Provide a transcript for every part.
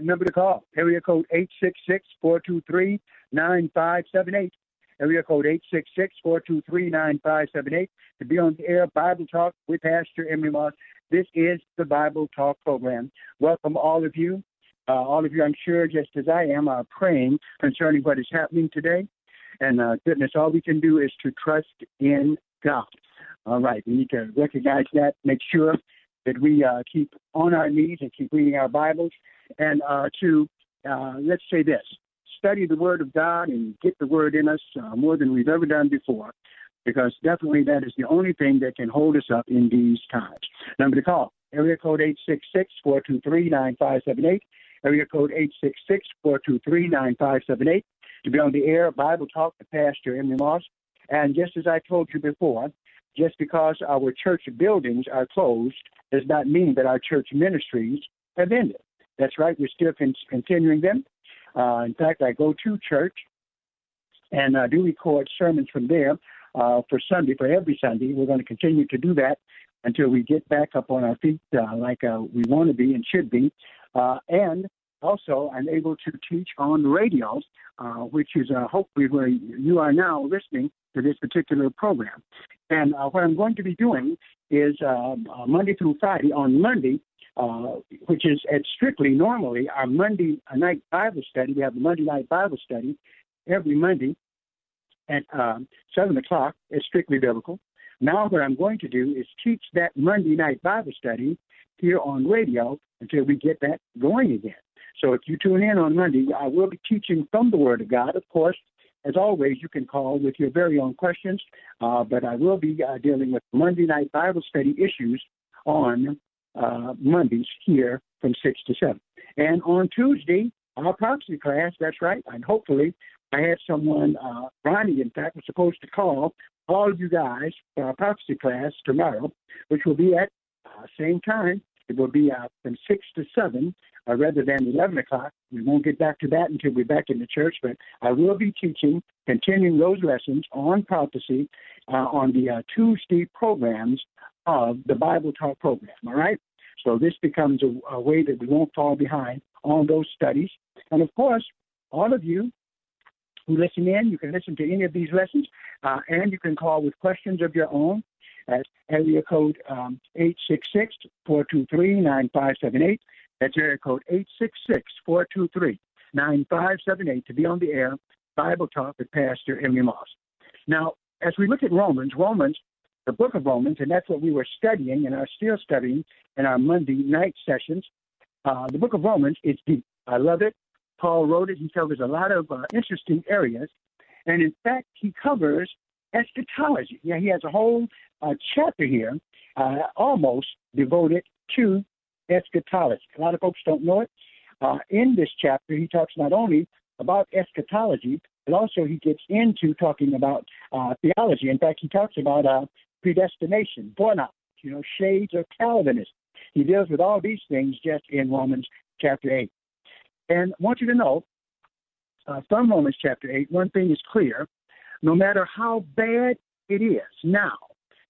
That number to call, area code 866-423-9578. Area code 866-423-9578 to be on the air Bible Talk with Pastor Emery Moss. This is the Bible Talk program. Welcome all of you. Uh, all of you, I'm sure, just as I am, are praying concerning what is happening today. And uh, goodness, all we can do is to trust in God. All right, we need to recognize that, make sure that we uh, keep on our knees and keep reading our Bibles, and uh, to, uh, let's say this, study the Word of God and get the Word in us uh, more than we've ever done before, because definitely that is the only thing that can hold us up in these times. Number to call, area code 866-423-9578, area code 866-423-9578, to be on the air, Bible Talk with Pastor Emery Moss. And just as I told you before, just because our church buildings are closed does not mean that our church ministries have ended. That's right, we're still con- continuing them. Uh, in fact, I go to church and uh, do record sermons from there uh, for Sunday, for every Sunday. We're going to continue to do that until we get back up on our feet uh, like uh, we want to be and should be. Uh, and also, I'm able to teach on radio, uh, which is uh, hopefully where you are now listening to this particular program. And uh, what I'm going to be doing is uh, uh, Monday through Friday. On Monday, uh, which is at strictly normally our Monday night Bible study, we have the Monday night Bible study every Monday at um, 7 o'clock. It's strictly biblical. Now, what I'm going to do is teach that Monday night Bible study here on radio until we get that going again. So if you tune in on Monday, I will be teaching from the Word of God. Of course, as always, you can call with your very own questions, uh, but I will be uh, dealing with Monday night Bible study issues on uh, Mondays here from 6 to 7. And on Tuesday, our prophecy class, that's right, and hopefully I had someone, uh, Ronnie, in fact, was supposed to call all of you guys for our prophecy class tomorrow, which will be at uh, same time. It will be uh, from 6 to 7 uh, rather than 11 o'clock. We won't get back to that until we're back in the church, but I will be teaching, continuing those lessons on prophecy uh, on the uh, Tuesday programs of the Bible Talk program. All right? So this becomes a, a way that we won't fall behind on those studies. And of course, all of you who listen in, you can listen to any of these lessons, uh, and you can call with questions of your own at area code um, 866-423-9578. That's area code 866-423-9578 to be on the air, Bible Talk with Pastor Emery Moss. Now, as we look at Romans, Romans, the book of Romans, and that's what we were studying and are still studying in our Monday night sessions. Uh, the book of Romans is deep. I love it. Paul wrote it. He covers a lot of uh, interesting areas. And in fact, he covers eschatology. Yeah, he has a whole uh, chapter here uh, almost devoted to eschatology. A lot of folks don't know it. Uh, in this chapter, he talks not only about eschatology, but also he gets into talking about uh, theology. In fact, he talks about uh, predestination, foreknowledge, you know, shades of Calvinism. He deals with all these things just in Romans chapter 8. And I want you to know uh, from Romans chapter 8, one thing is clear. No matter how bad it is now,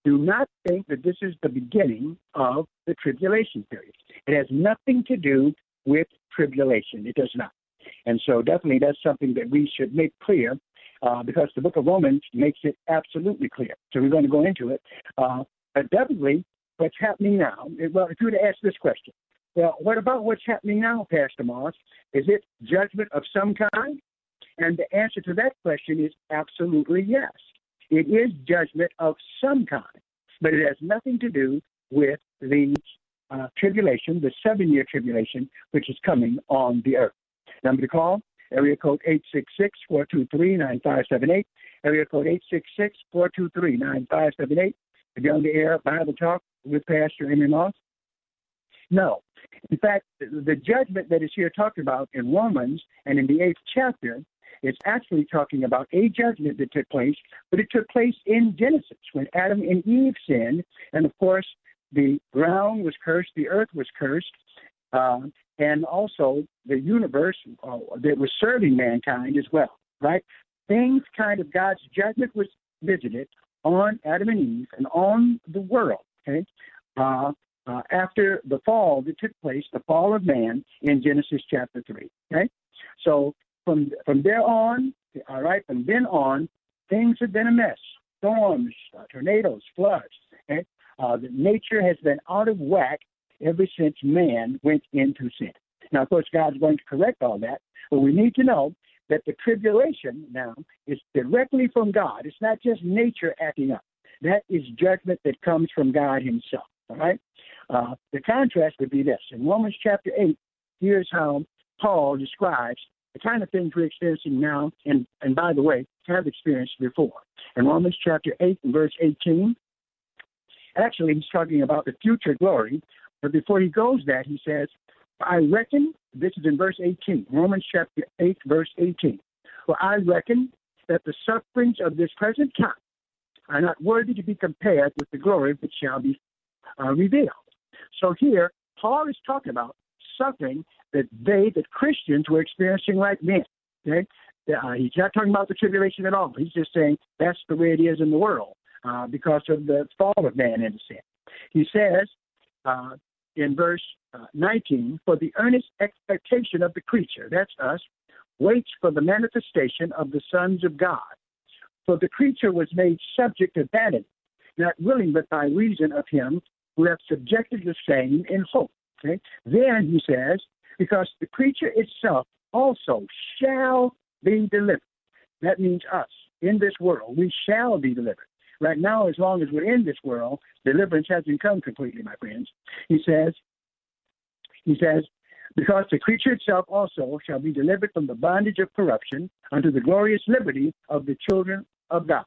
do not think that this is the beginning of the tribulation period. It has nothing to do with tribulation. It does not. And so, definitely, that's something that we should make clear uh, because the book of Romans makes it absolutely clear. So, we're going to go into it. Uh, but definitely, what's happening now, well, if you were to ask this question, well, what about what's happening now, Pastor Moss? Is it judgment of some kind? And the answer to that question is absolutely yes. It is judgment of some kind, but it has nothing to do with the uh, tribulation, the seven year tribulation, which is coming on the earth. Number to call, area code 866 423 9578. Area code 866 423 9578. To be on the air, Bible Talk with Pastor Emery Moss. No. In fact, the judgment that is here talked about in Romans and in the eighth chapter is actually talking about a judgment that took place, but it took place in Genesis when Adam and Eve sinned. And of course, the ground was cursed, the earth was cursed, uh, and also the universe uh, that was serving mankind as well, right? Things kind of God's judgment was visited on Adam and Eve and on the world, okay? Uh, uh, after the fall that took place, the fall of man in Genesis chapter 3, okay? So from from there on, all right, from then on, things have been a mess. Storms, uh, tornadoes, floods. Okay? Uh, nature has been out of whack ever since man went into sin. Now, of course, God's going to correct all that, but we need to know that the tribulation now is directly from God. It's not just nature acting up. That is judgment that comes from God Himself. All right. Uh, the contrast would be this: in Romans chapter eight, here's how Paul describes the kind of things we're experiencing now, and, and by the way, have experienced before. In Romans chapter 8 and verse 18, actually, he's talking about the future glory, but before he goes that, he says, I reckon, this is in verse 18, Romans chapter 8, verse 18. For I reckon that the sufferings of this present time are not worthy to be compared with the glory which shall be uh, revealed. So here, Paul is talking about suffering that they, that Christians, were experiencing like men. Okay? Uh, he's not talking about the tribulation at all. He's just saying that's the way it is in the world uh, because of the fall of man into sin. He says uh, in verse uh, 19, For the earnest expectation of the creature, that's us, waits for the manifestation of the sons of God. For the creature was made subject to vanity, not willing but by reason of him who hath subjected the same in hope. Okay? Then he says, because the creature itself also shall be delivered. That means us in this world. We shall be delivered. Right now, as long as we're in this world, deliverance hasn't come completely, my friends. He says, he says, because the creature itself also shall be delivered from the bondage of corruption unto the glorious liberty of the children of God.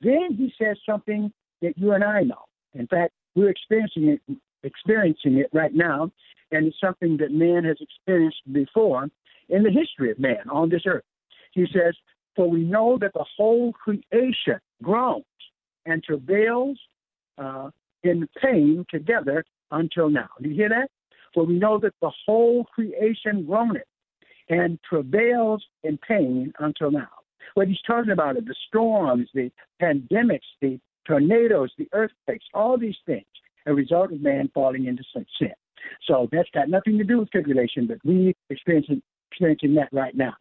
Then he says something that you and I know. In fact, we're experiencing it, experiencing it right now and it's something that man has experienced before in the history of man on this earth. He says, For we know that the whole creation groans and travails uh, in pain together until now. Do you hear that? For we know that the whole creation groaneth and travails in pain until now. What he's talking about are the storms, the pandemics, the tornadoes, the earthquakes, all these things, a result of man falling into such sin. So that's got nothing to do with tribulation, but we experiencing experiencing that right now.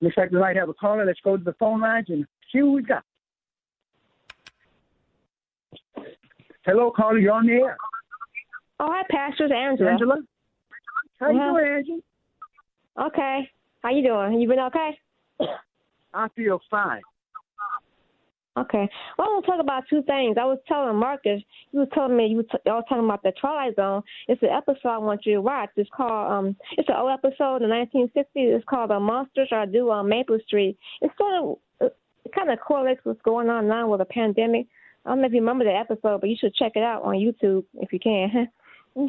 Looks like we might have a caller. Let's go to the phone lines and see who we got. Hello, caller. You're on the air. Oh, hi, Pastor. Angela. Angela. How you doing, Angela? Okay. How you doing? You been okay? I feel fine. Okay. Well, I want to talk about two things. I was telling Marcus, you was telling me you was, t- was talking about the Twilight Zone. It's an episode I want you to watch. It's called um, it's an old episode in the 1960s. It's called The Monsters Are Due on Maple Street. It's sort of it kind of correlates what's going on now with the pandemic. I don't know if you remember the episode, but you should check it out on YouTube if you can.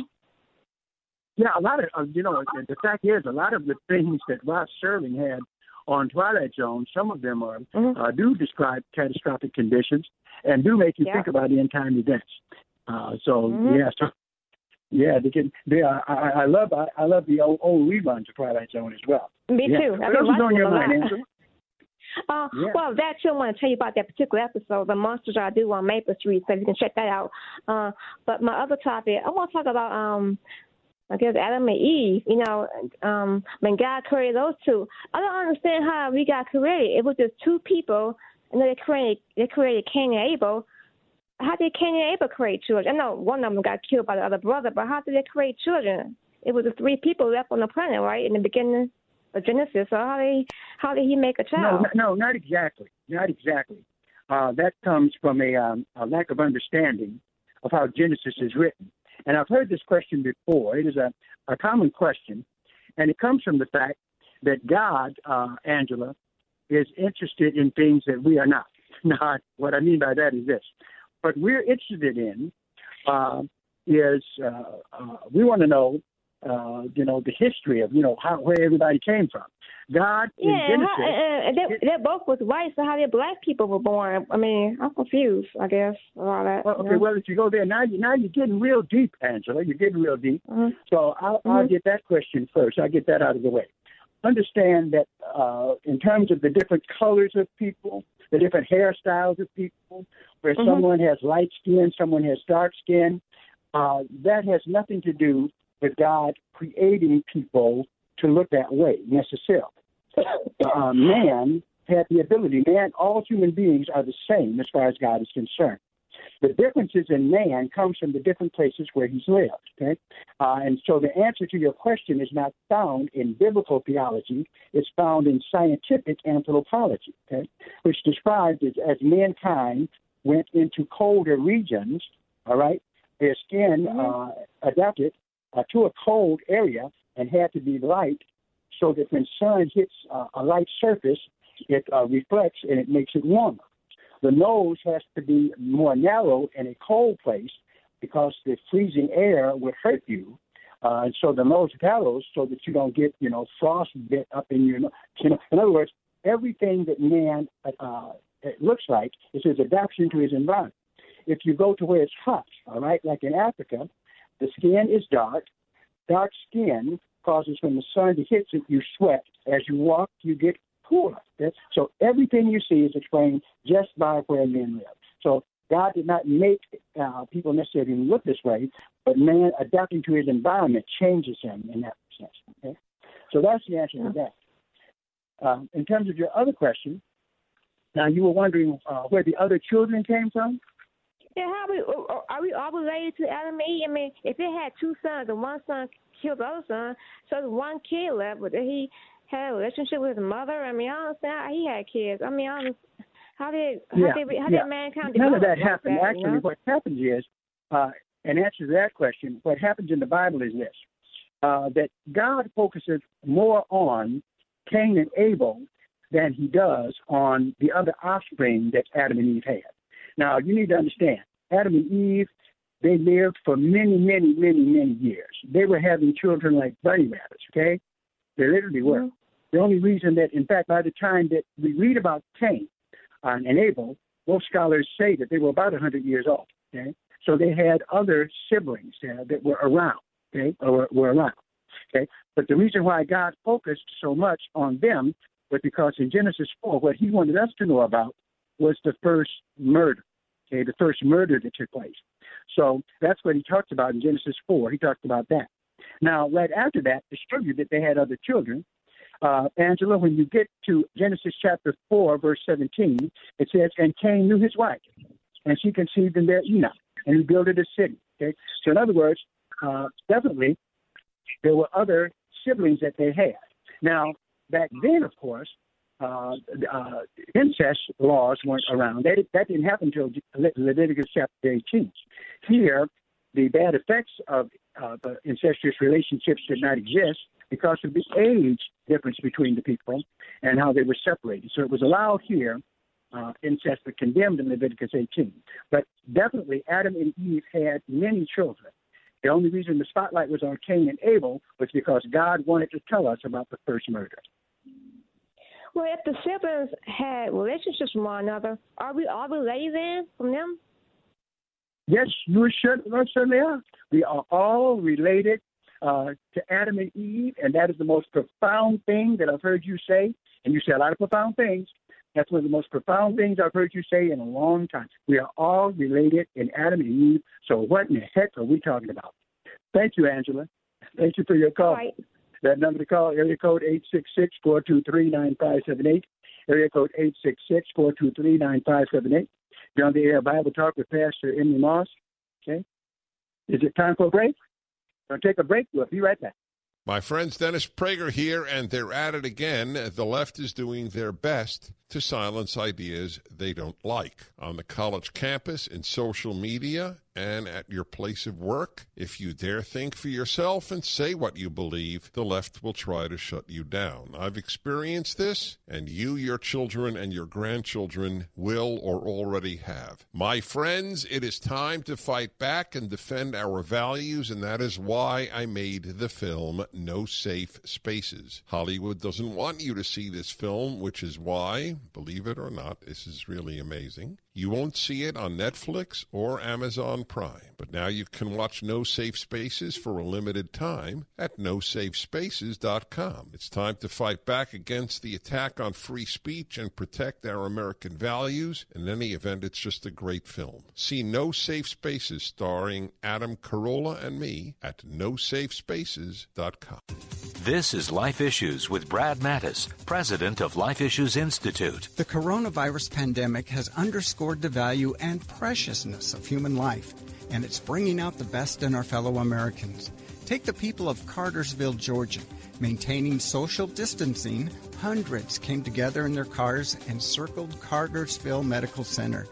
yeah, a lot of uh, you know the fact is a lot of the things that Rod Serling had on Twilight Zone, some of them are mm-hmm. uh, do describe catastrophic conditions and do make you yeah. think about end time events. Uh, so mm-hmm. yeah, so Yeah, they can. They, I, I love I, I love the old, old reruns of Twilight Zone as well. Me yeah. too. What else is on your mind, Uh, Yeah. Well, that too, I want to tell you about that particular episode, the Monsters Are Due on Maple Street, so you can check that out. Uh, but my other topic, I want to talk about, um, I guess Adam and Eve. You know, um, when God created those two, I don't understand how we got created. It was just two people, and then they created they created Cain and Abel. How did Cain and Abel create children? I know one of them got killed by the other brother, but how did they create children? It was the three people left on the planet, right, in the beginning of Genesis. So how did he, how did he make a child? no, no, not exactly. Not exactly. Uh, that comes from a, um, a lack of understanding of how Genesis is written. And I've heard this question before. It is a, a common question, and it comes from the fact that God, uh, Angela, is interested in things that we are not. Not what I mean by that is this: what we're interested in uh, is uh, uh, we want to know, uh, you know, the history of you know how where everybody came from. God Yeah, Genesis. how, they, they both was white, so how did black people were born? I mean, I'm confused. I guess about that. Well, okay, know? well, if you go there now, you now you're getting real deep, Angela. You're getting real deep. Mhm. So I'll, I'll Mhm. get that question first. I'll get that out of the way. Understand that uh, in terms of the different colors of people, the different hairstyles of people, where Mhm. someone has light skin, someone has dark skin, uh, that has nothing to do with God creating people to look that way necessarily. Uh, man had the ability, man, all human beings are the same as far as God is concerned. The differences in man comes from the different places where he's lived. Okay, uh, and so the answer to your question is not found in biblical theology; it's found in scientific anthropology, okay, which describes it as mankind went into colder regions. All right, their skin uh, adapted uh, to a cold area and had to be light, so that when sun hits uh, a light surface, it uh, reflects and it makes it warmer. The nose has to be more narrow in a cold place because the freezing air would hurt you. Uh, and so the nose narrows so that you don't get, you know, frostbite up in your nose. In other words, everything that man uh, it looks like is his adaptation to his environment. If you go to where it's hot, all right, like in Africa, the skin is dark. Dark skin causes when the sun hits it, you sweat. As you walk, you get cooler. Okay? So everything you see is explained just by where men live. So God did not make uh, people necessarily look this way, but man adapting to his environment changes him in that sense. Okay? So that's the answer to that. Um, in terms of your other question, now you were wondering uh, where the other children came from. Yeah, how we are we all related to Adam and Eve? I mean, if they had two sons and one son killed the other son, so the one kid left, but he had a relationship with his mother? I mean, I don't understand how he had kids. I mean, I don't, how did how Yeah, did how yeah. did mankind None of that happened. that, you Actually, know? what happens is, uh, in answer to that question, what happens in the Bible is this: uh, that God focuses more on Cain and Abel than He does on the other offspring that Adam and Eve had. Now, you need to understand, Adam and Eve, they lived for many, many, many, many years. They were having children like bunny rabbits. Okay, they literally were. Mhm. The only reason that, in fact, by the time that we read about Cain uh, and Abel, most scholars say that they were about 100 years old. Okay, so they had other siblings uh, that were around. Okay, or were around. Okay, but the reason why God focused so much on them was because in Genesis 4, what He wanted us to know about was the first murder. Okay, the first murder that took place. So that's what He talked about in Genesis 4. He talked about that. Now, right after that, to show that they had other children, uh, Angela, when you get to Genesis chapter 4, verse 17, it says, And Cain knew his wife, and she conceived in there Enoch, and he builded a city. Okay? So, in other words, uh, definitely there were other siblings that they had. Now, back then, of course, uh, uh, incest laws weren't around. That, that didn't happen until Le- Leviticus chapter 18. Here, the bad effects of uh, the incestuous relationships did not exist because of the age difference between the people and how they were separated. So it was allowed here. Uh, incest was condemned in Leviticus 18. But definitely, Adam and Eve had many children. The only reason the spotlight was on Cain and Abel was because God wanted to tell us about the first murder. Well, if the siblings had relationships with one another, are we all related then from them? Yes, you should, certainly are. We are all related uh, to Adam and Eve, and that is the most profound thing that I've heard you say. And you say a lot of profound things. That's one of the most profound things I've heard you say in a long time. We are all related in Adam and Eve. So what in the heck are we talking about? Thank you, Angela. Thank you for your call. Right. That number to call, area code 866-423-9578. Area code 866-423-9578. You're on the air Bible Talk with Pastor Emery Moss. Okay. Is it time for a break? We're going to take a break. We'll be right back. My friends, Dennis Prager here, and they're at it again. The left is doing their best to silence ideas they don't like. On the college campus, in social media, and at your place of work, if you dare think for yourself and say what you believe, the left will try to shut you down. I've experienced this, and you, your children, and your grandchildren will or already have. My friends, it is time to fight back and defend our values, and that is why I made the film No Safe Spaces. Hollywood doesn't want you to see this film, which is why Believe it or not, this is really amazing. You won't see it on Netflix or Amazon Prime, but now you can watch No Safe Spaces for a limited time at nosafespaces.com. It's time to fight back against the attack on free speech and protect our American values. In any event, it's just a great film. See No Safe Spaces starring Adam Carolla and me at nosafespaces.com. This is Life Issues with Brad Mattes, president of Life Issues Institute. The coronavirus pandemic has underscored the value and preciousness of human life, and it's bringing out the best in our fellow Americans. Take the people of Cartersville, Georgia. Maintaining social distancing, hundreds came together in their cars and circled Cartersville Medical Center.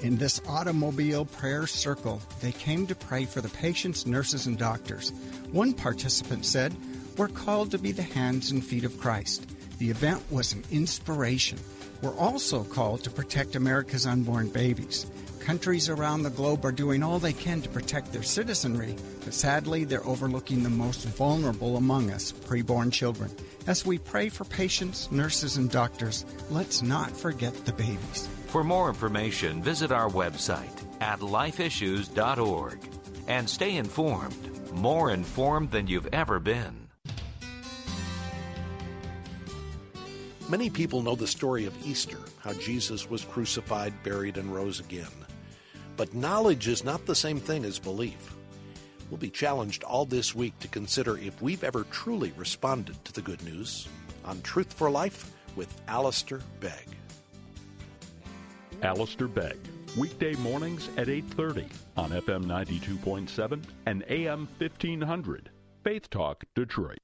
In this automobile prayer circle, they came to pray for the patients, nurses, and doctors. One participant said, We're called to be the hands and feet of Christ. The event was an inspiration. We're also called to protect America's unborn babies. Countries around the globe are doing all they can to protect their citizenry, but sadly, they're overlooking the most vulnerable among us, preborn children. As we pray for patients, nurses, and doctors, let's not forget the babies. For more information, visit our website at lifeissues.org and stay informed, more informed than you've ever been. Many people know the story of Easter, how Jesus was crucified, buried, and rose again. But knowledge is not the same thing as belief. We'll be challenged all this week to consider if we've ever truly responded to the good news on Truth for Life with Alistair Begg. Alistair Begg, weekday mornings at 8:30 on FM 92.7 and AM 1500. Faith Talk Detroit.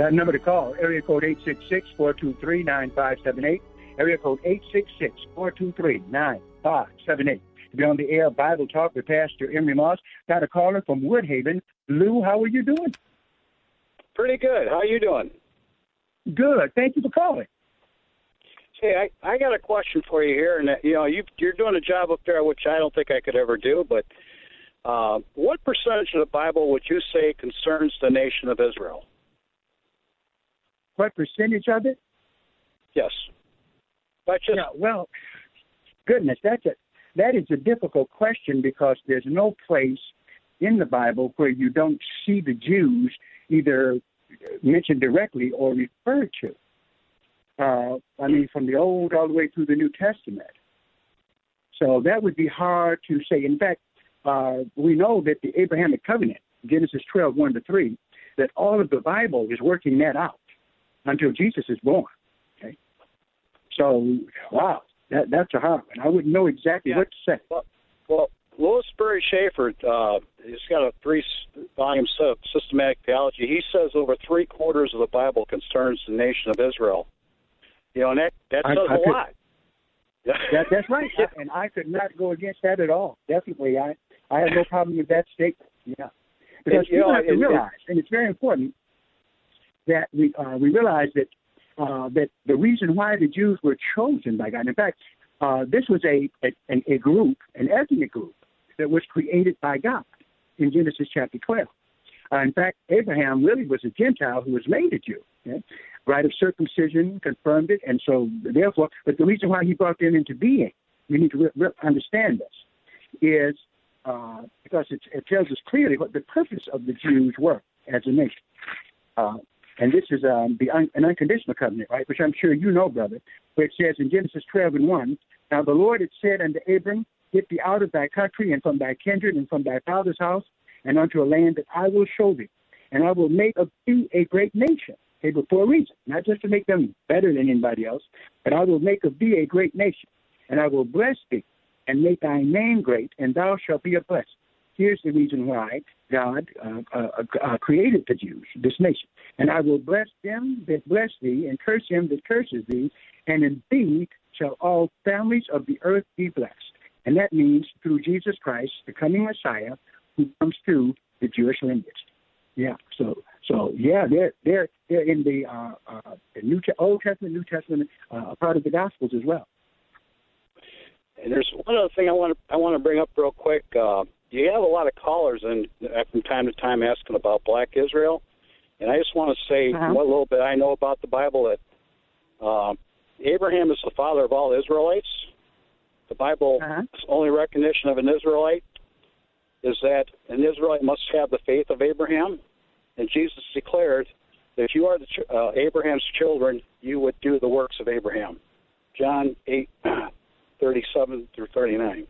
That number to call, area code 866-423-9578. Area code 866-423-9578. To be on the air Bible Talk with Pastor Emery Moss. Got a caller from Woodhaven. Lou, how are you doing? Pretty good. How are you doing? Good. Thank you for calling. Hey, I, I got a question for you here, and uh, you know you you're doing a job up there, which I don't think I could ever do. But uh, what percentage of the Bible would you say concerns the nation of Israel? What percentage of it? Yes. That's just yeah, well, goodness, that's a that is a difficult question because there's no place in the Bible where you don't see the Jews either mentioned directly or referred to. Uh, I mean, from the Old all the way through the New Testament. So that would be hard to say. In fact, uh, we know that the Abrahamic covenant, Genesis 12, 1 to 3, that all of the Bible is working that out until Jesus is born. Okay. So, wow, that, that's a hard one. I wouldn't know exactly yeah. what to say. Well, well Louis Sperry Chafer uh, he's got a three volume systematic theology. He says over three quarters of the Bible concerns the nation of Israel. You know, and that that says I, a could, lot. that, that's right, and I could not go against that at all. Definitely, I I have no problem with that statement. Yeah, because you know, have to realize, and it's very important that we uh, we realize that uh, that the reason why the Jews were chosen by God. In fact, uh, this was a, a a group, an ethnic group that was created by God in Genesis chapter 12. Uh, in fact, Abraham really was a Gentile who was made a Jew. Okay? Rite of circumcision confirmed it, and so therefore, but the reason why he brought them into being, we need to re- re- understand this, is uh, because it, it, tells us clearly what the purpose of the Jews were as a nation. Uh, and this is um, the un- an unconditional covenant, right? Which I'm sure you know, brother, where it says in Genesis 12 and 1, Now the Lord had said unto Abram, Get thee out of thy country and from thy kindred and from thy father's house, and unto a land that I will show thee. And I will make of thee a great nation. Okay, for a reason, not just to make them better than anybody else, but I will make of thee a great nation. And I will bless thee and make thy name great, and thou shalt be a blessing. Here's the reason why God uh, uh, uh, created the Jews, this nation. And I will bless them that bless thee, and curse him that curses thee, and in thee shall all families of the earth be blessed. And that means through Jesus Christ, the coming Messiah, who comes through the Jewish lineage. Yeah. So so yeah, they're they're they're in the uh, uh, the New Old Testament, New Testament, uh, part of the Gospels as well. And there's one other thing I want to I want to bring up real quick. Uh, you have a lot of callers and from time to time asking about Black Israel, and I just want to say uh-huh. what little bit I know about the Bible that uh, Abraham is the father of all Israelites. The Bible's uh-huh. only recognition of an Israelite is that an Israelite must have the faith of Abraham, and Jesus declared that if you are the, uh, Abraham's children, you would do the works of Abraham. John eight thirty seven through thirty nine.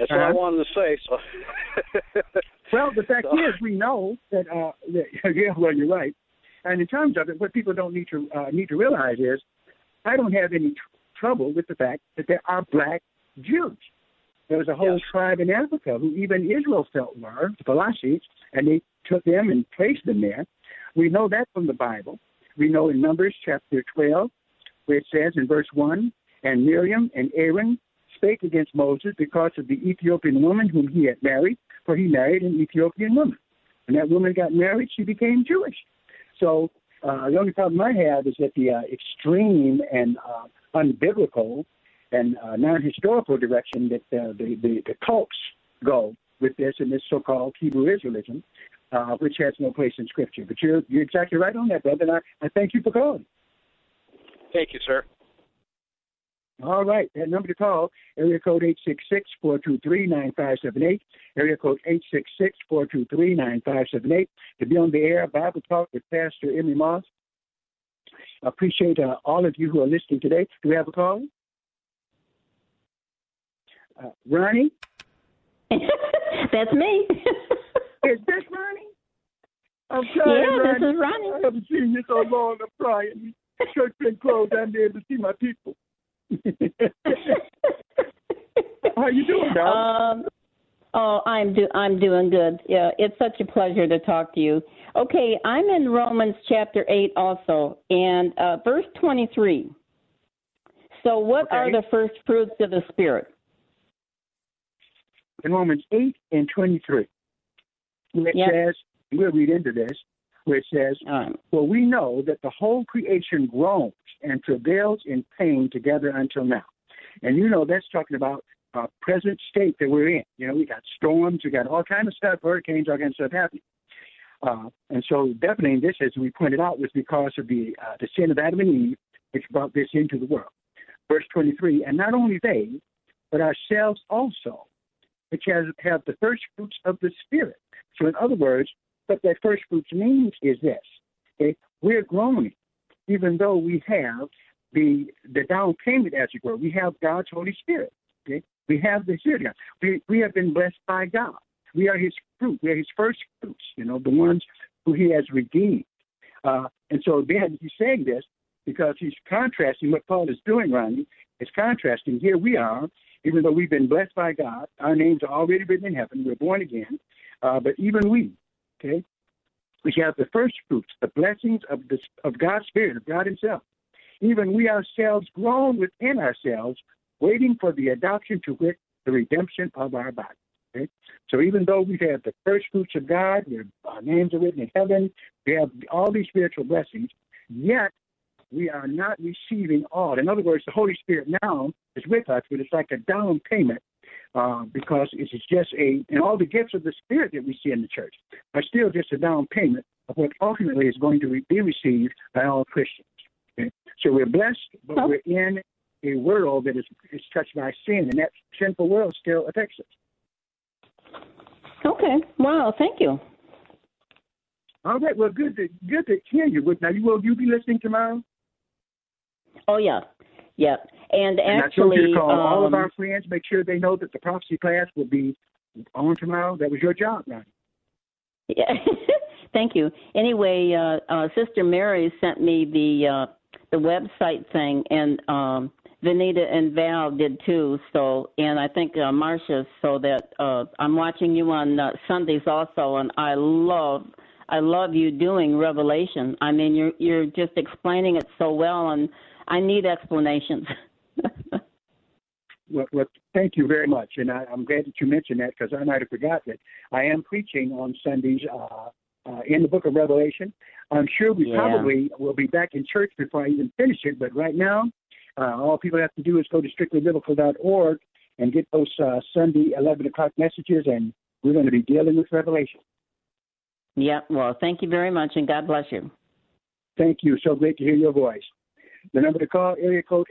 That's uh-huh. what I uh-huh. wanted to say. So. well, the fact so. is, we know that, uh, that. Yeah, well, you're right. And in terms of it, what people don't need to uh, need to realize is, I don't have any trouble with the fact that there are black Jews. There was a whole yes. tribe in Africa who even Israel felt were, the Phalassites, and they took them and placed them there. We know that from the Bible. We know in Numbers chapter 12, where it says in verse 1, And Miriam and Aaron spake against Moses because of the Ethiopian woman whom he had married, for he married an Ethiopian woman. When that woman got married, she became Jewish. So uh, the only problem I have is that the uh, extreme and uh, unbiblical and uh, non-historical direction that uh, the, the, the cults go with this and this so-called Hebrew Israelism, uh, which has no place in Scripture. But you're you're exactly right on that, brother. And I, I thank you for calling. Thank you, sir. All right. That number to call, area code 866-423-9578, area code 866-423-9578. To be on the air, Bible Talk with Pastor Emery Moss. I appreciate uh, all of you who are listening today. Do we have a call? Uh, Ronnie? That's me. is this Ronnie? I'm trying, yeah, Ronnie. this is Ronnie. I haven't seen you so long. I'm trying. Church been closed. I'm able to see my people. How you doing, Doc? Um, oh, I'm do I'm doing good. Yeah, it's such a pleasure to talk to you. Okay, I'm in Romans chapter eight also, and uh, verse twenty three. So, what okay. are the first fruits of the spirit? In Romans eight and twenty three, it yep. says, we'll read into this, where it says. "For we know that the whole creation groans and travails in pain together until now. And you know, that's talking about uh, present state that we're in. You know, we got storms, we got all kind of stuff, hurricanes, all kinds of stuff happening. Uh, and so definitely this, as we pointed out, was because of the, uh, the sin of Adam and Eve, which brought this into the world. Verse 23, and not only they, but ourselves also, which has, have the first fruits of the Spirit. So in other words, what that first fruits means is this. Okay? We're groaning even though we have the the down payment, as it were. We have God's Holy Spirit. Okay? We have the Spirit. We we have been blessed by God. We are His fruit. We are His first fruits. You know, the ones who He has redeemed. Uh, and so then he's saying this because he's contrasting what Paul is doing, Ronnie. Is contrasting. Here we are Even though we've been blessed by God, our names are already written in heaven. We're born again. Uh, but even we, okay, we have the first fruits, the blessings of the of God's Spirit, of God Himself. Even we ourselves groan within ourselves, waiting for the adoption to wit the redemption of our body. Okay? So even though we've the first fruits of God, our names are written in heaven, we have all these spiritual blessings, yet we are not receiving all. In other words, the Holy Spirit now is with us, but it's like a down payment uh, because it's just a, and all the gifts of the Spirit that we see in the church are still just a down payment of what ultimately is going to be received by all Christians. Okay? So we're blessed, but oh. we're in a world that is, is touched by sin, and that sinful world still affects us. Okay. Wow. Thank you. All right. Well, good to good to hear you. Now, you will you be listening tomorrow? Oh yeah, yeah. And, and actually, I told you to call um, all of our friends, make sure they know that the prophecy class will be on tomorrow. That was your job, right? Yeah. Thank you. Anyway, uh, uh, Sister Mary sent me the uh, the website thing, and um, Vanita and Val did too. So, and I think uh, Marcia. So that uh, I'm watching you on uh, Sundays also, and I love I love you doing Revelation. I mean, you're you're just explaining it so well, and I need explanations. well, well, thank you very much, and I, am glad that you mentioned that because I might have forgotten it. I am preaching on Sundays uh, uh, in the Book of Revelation. I'm sure we yeah. probably will be back in church before I even finish it, but right now, uh, all people have to do is go to strictlybiblical.org and get those uh, Sunday 11 o'clock messages, and we're going to be dealing with Revelation. Yeah, well, thank you very much, and God bless you. Thank you. So great to hear your voice. The number to call, area code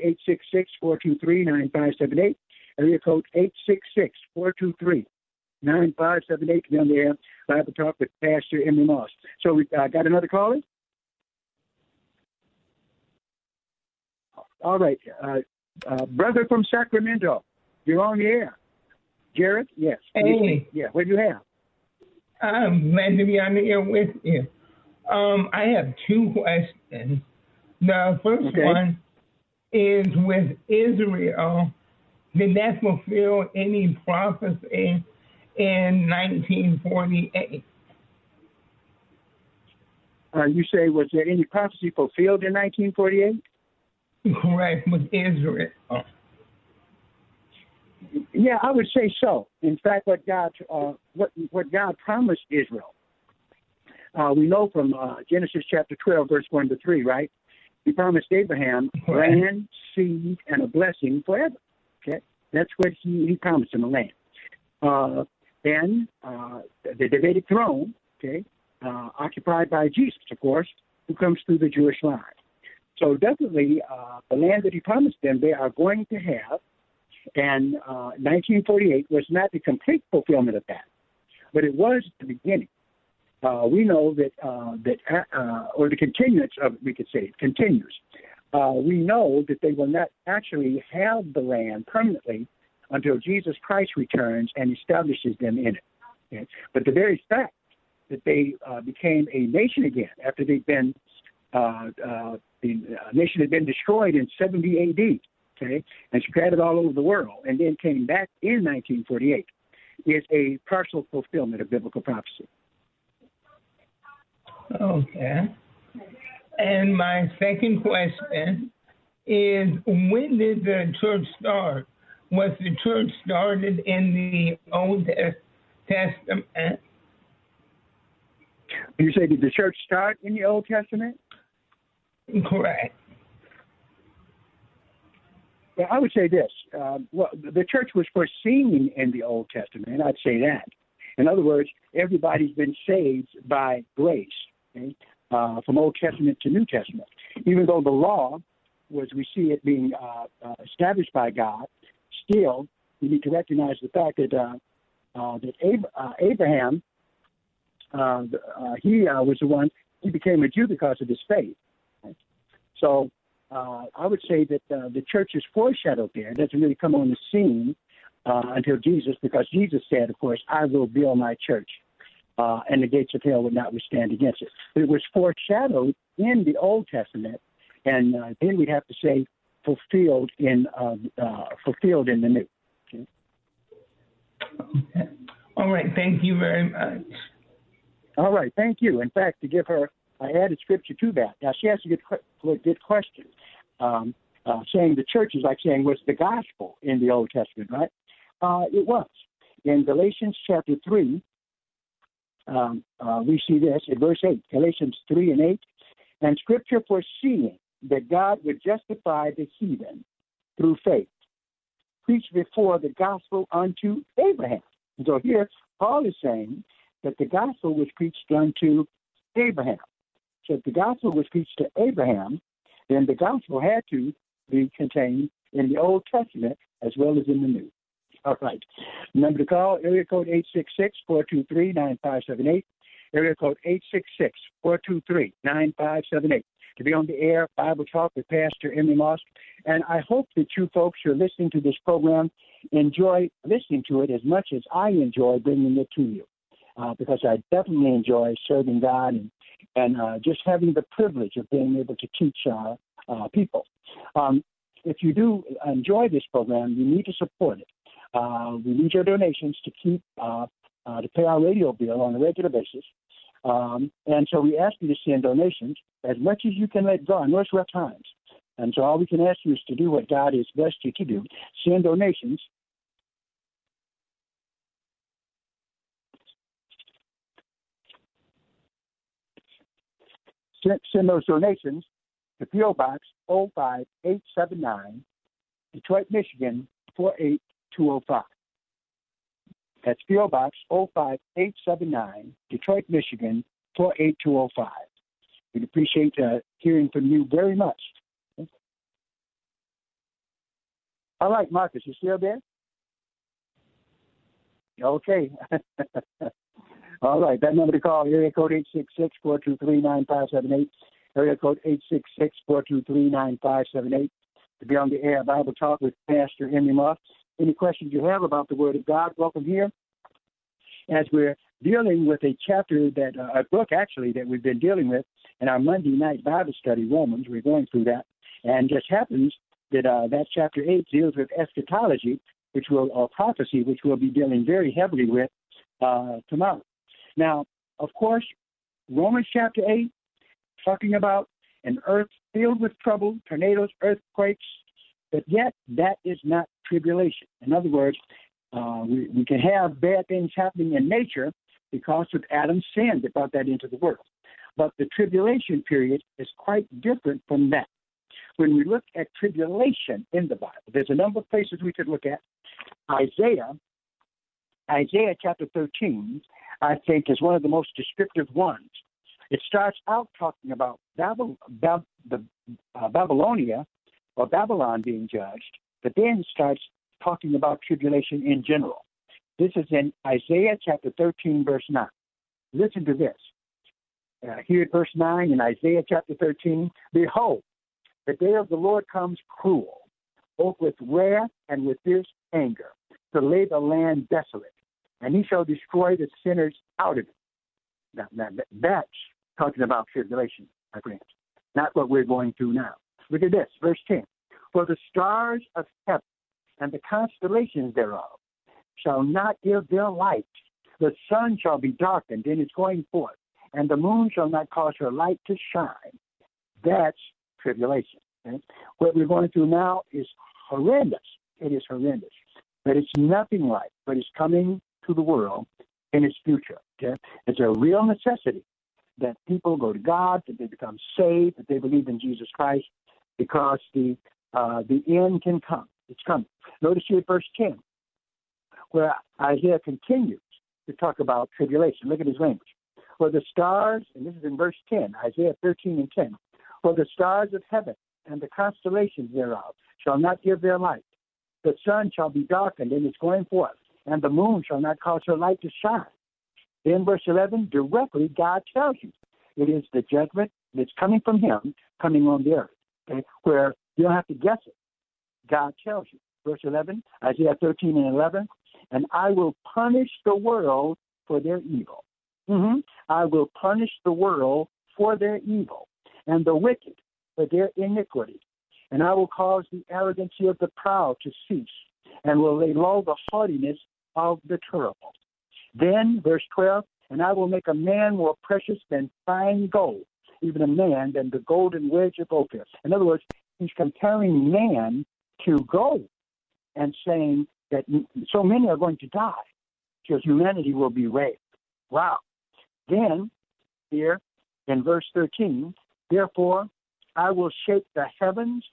866-423-9578. Area code 866-423-9578 to be on the air. Bible Talk with Pastor Emery Moss. So we uh, got another caller? All right. Uh, uh, brother from Sacramento, you're on the air. Jared? Yes. Hey. Yeah, what do you have? I'm glad to be on the air with you. Um, I have two questions. The first okay. one is with Israel. Did that fulfill any prophecy in 1948? Uh, you say, was there any prophecy fulfilled in 1948? Correct, with Israel. Yeah, I would say so. In fact, what God uh, what what God promised Israel, uh, we know from uh, Genesis chapter 12, verse 1 to 3, right? He promised Abraham land, seed, and a blessing forever. Okay, that's what he, he promised him a land. Uh, then uh, the Davidic throne, okay, uh, occupied by Jesus, of course, who comes through the Jewish line. So definitely, uh, the land that he promised them, they are going to have. And uh, 1948 was not the complete fulfillment of that, but it was the beginning uh, we know that uh, that uh, or the continuance of we could say continues. Uh, we know that they will not actually have the land permanently until Jesus Christ returns and establishes them in it. Okay? But the very fact that they uh, became a nation again after they've been uh, the nation had been destroyed in 70 A.D. Okay, and scattered all over the world, and then came back in 1948, is a partial fulfillment of biblical prophecy. Okay. And my second question is when did the church start? Was the church started in the Old Testament? You say, did the church start in the Old Testament? Correct. Well, I would say this. Uh, well, the church was foreseen in the Old Testament. I'd say that. In other words, everybody's been saved by grace uh, from Old Testament to New Testament. Even though the law was, we see it being uh, uh, established by God, still we need to recognize the fact that uh, uh, that Ab- Abraham, he was the one he became a Jew because of his faith. Right? So I would say that the church is foreshadowed there. It doesn't really come on the scene until Jesus, because Jesus said, of course, I will build my church uh, and the gates of hell would not withstand against it. It was foreshadowed in the Old Testament, and uh, then we'd have to say fulfilled in uh, uh, fulfilled in the New. Okay. All right. Thank you very much. All right. Thank you. In fact, to give her, I added scripture to that. Now, she has a good, good question. Um, uh, saying the church is like saying, was the gospel in the Old Testament, right? Uh, it was. In Galatians chapter 3, um, uh, we see this in verse 8, Galatians 3 and 8. And scripture foreseeing that God would justify the heathen through faith, preached before the gospel unto Abraham. And so here, Paul is saying that the gospel was preached unto Abraham. So if the gospel was preached to Abraham, then the gospel had to be contained in the Old Testament as well as in the New. All right. Number to call, area code 866-423-9578. Area code 866-423-9578. To be on the air, Bible Talk with Pastor Emery Moss. And I hope that you folks who are listening to this program enjoy listening to it as much as I enjoy bringing it to you. Uh, because I definitely enjoy serving God and, and uh, just having the privilege of being able to teach uh, uh people. Um, if you do enjoy this program, you need to support it. Uh, we need your donations to keep uh, uh, to pay our radio bill on a regular basis. Um, and so we ask you to send donations as much as you can let go. I know it's rough times. And so all we can ask you is to do what God has blessed you to do. Send donations. Send, send those donations to P.O. Box 05879, Detroit, Michigan 48 205. That's P.O. Box 05879, Detroit, Michigan 48205. We'd appreciate uh, hearing from you very much. All right, Marcus, you still there? Okay. All right, that number to call, area code 866-423-9578, area code 866-423-9578 to be on the air Bible Talk with Pastor Emery Moss any questions you have about the Word of God, welcome here. As we're dealing with a chapter that, uh, a book actually, that we've been dealing with in our Monday night Bible study, Romans, we're going through that. And just happens that uh, that chapter 8 deals with eschatology, which will, or prophecy, which we'll be dealing very heavily with uh, tomorrow. Now, of course, Romans chapter 8, talking about an earth filled with trouble, tornadoes, earthquakes, but yet that is not tribulation. In other words, uh, we, we can have bad things happening in nature because of Adam's sin that brought that into the world. But the tribulation period is quite different from that. When we look at tribulation in the Bible, there's a number of places we could look at. Isaiah, Isaiah chapter 13, I think, is one of the most descriptive ones. It starts out talking about Babel, Bab, the, uh, Babylonia or Babylon being judged, but then starts talking about tribulation in general. This is in Isaiah chapter 13, verse 9. Listen to this. Uh, here at verse 9 in Isaiah chapter 13 Behold, the day of the Lord comes cruel, both with wrath and with fierce anger, to lay the land desolate, and he shall destroy the sinners out of it. Now, now that's talking about tribulation, my friends, not what we're going through now. Look at this, verse 10. For the stars of heaven and the constellations thereof shall not give their light. The sun shall be darkened in its going forth, and the moon shall not cause her light to shine. That's tribulation. Okay? What we're going through now is horrendous. It is horrendous. But it's nothing like what is coming to the world in its future. Okay? It's a real necessity that people go to God, that they become saved, that they believe in Jesus Christ, because the uh, the end can come. It's coming. Notice here verse 10, where Isaiah continues to talk about tribulation. Look at his language. For the stars, and this is in verse 10, Isaiah 13 and 10, for the stars of heaven and the constellations thereof shall not give their light. The sun shall be darkened in its going forth, and the moon shall not cause her light to shine. Then, verse 11, directly God tells you it is the judgment that's coming from Him coming on the earth, okay, where you don't have to guess it. God tells you. Verse 11, Isaiah 13 and 11, and I will punish the world for their evil. Mm-hmm. I will punish the world for their evil, and the wicked for their iniquity. And I will cause the arrogancy of the proud to cease, and will lay low the haughtiness of the terrible. Then, verse 12, and I will make a man more precious than fine gold, even a man than the golden wedge of Ophir. In other words, he's comparing man to gold and saying that so many are going to die because humanity will be raped. Wow. Then, here in verse 13, therefore I will shake the heavens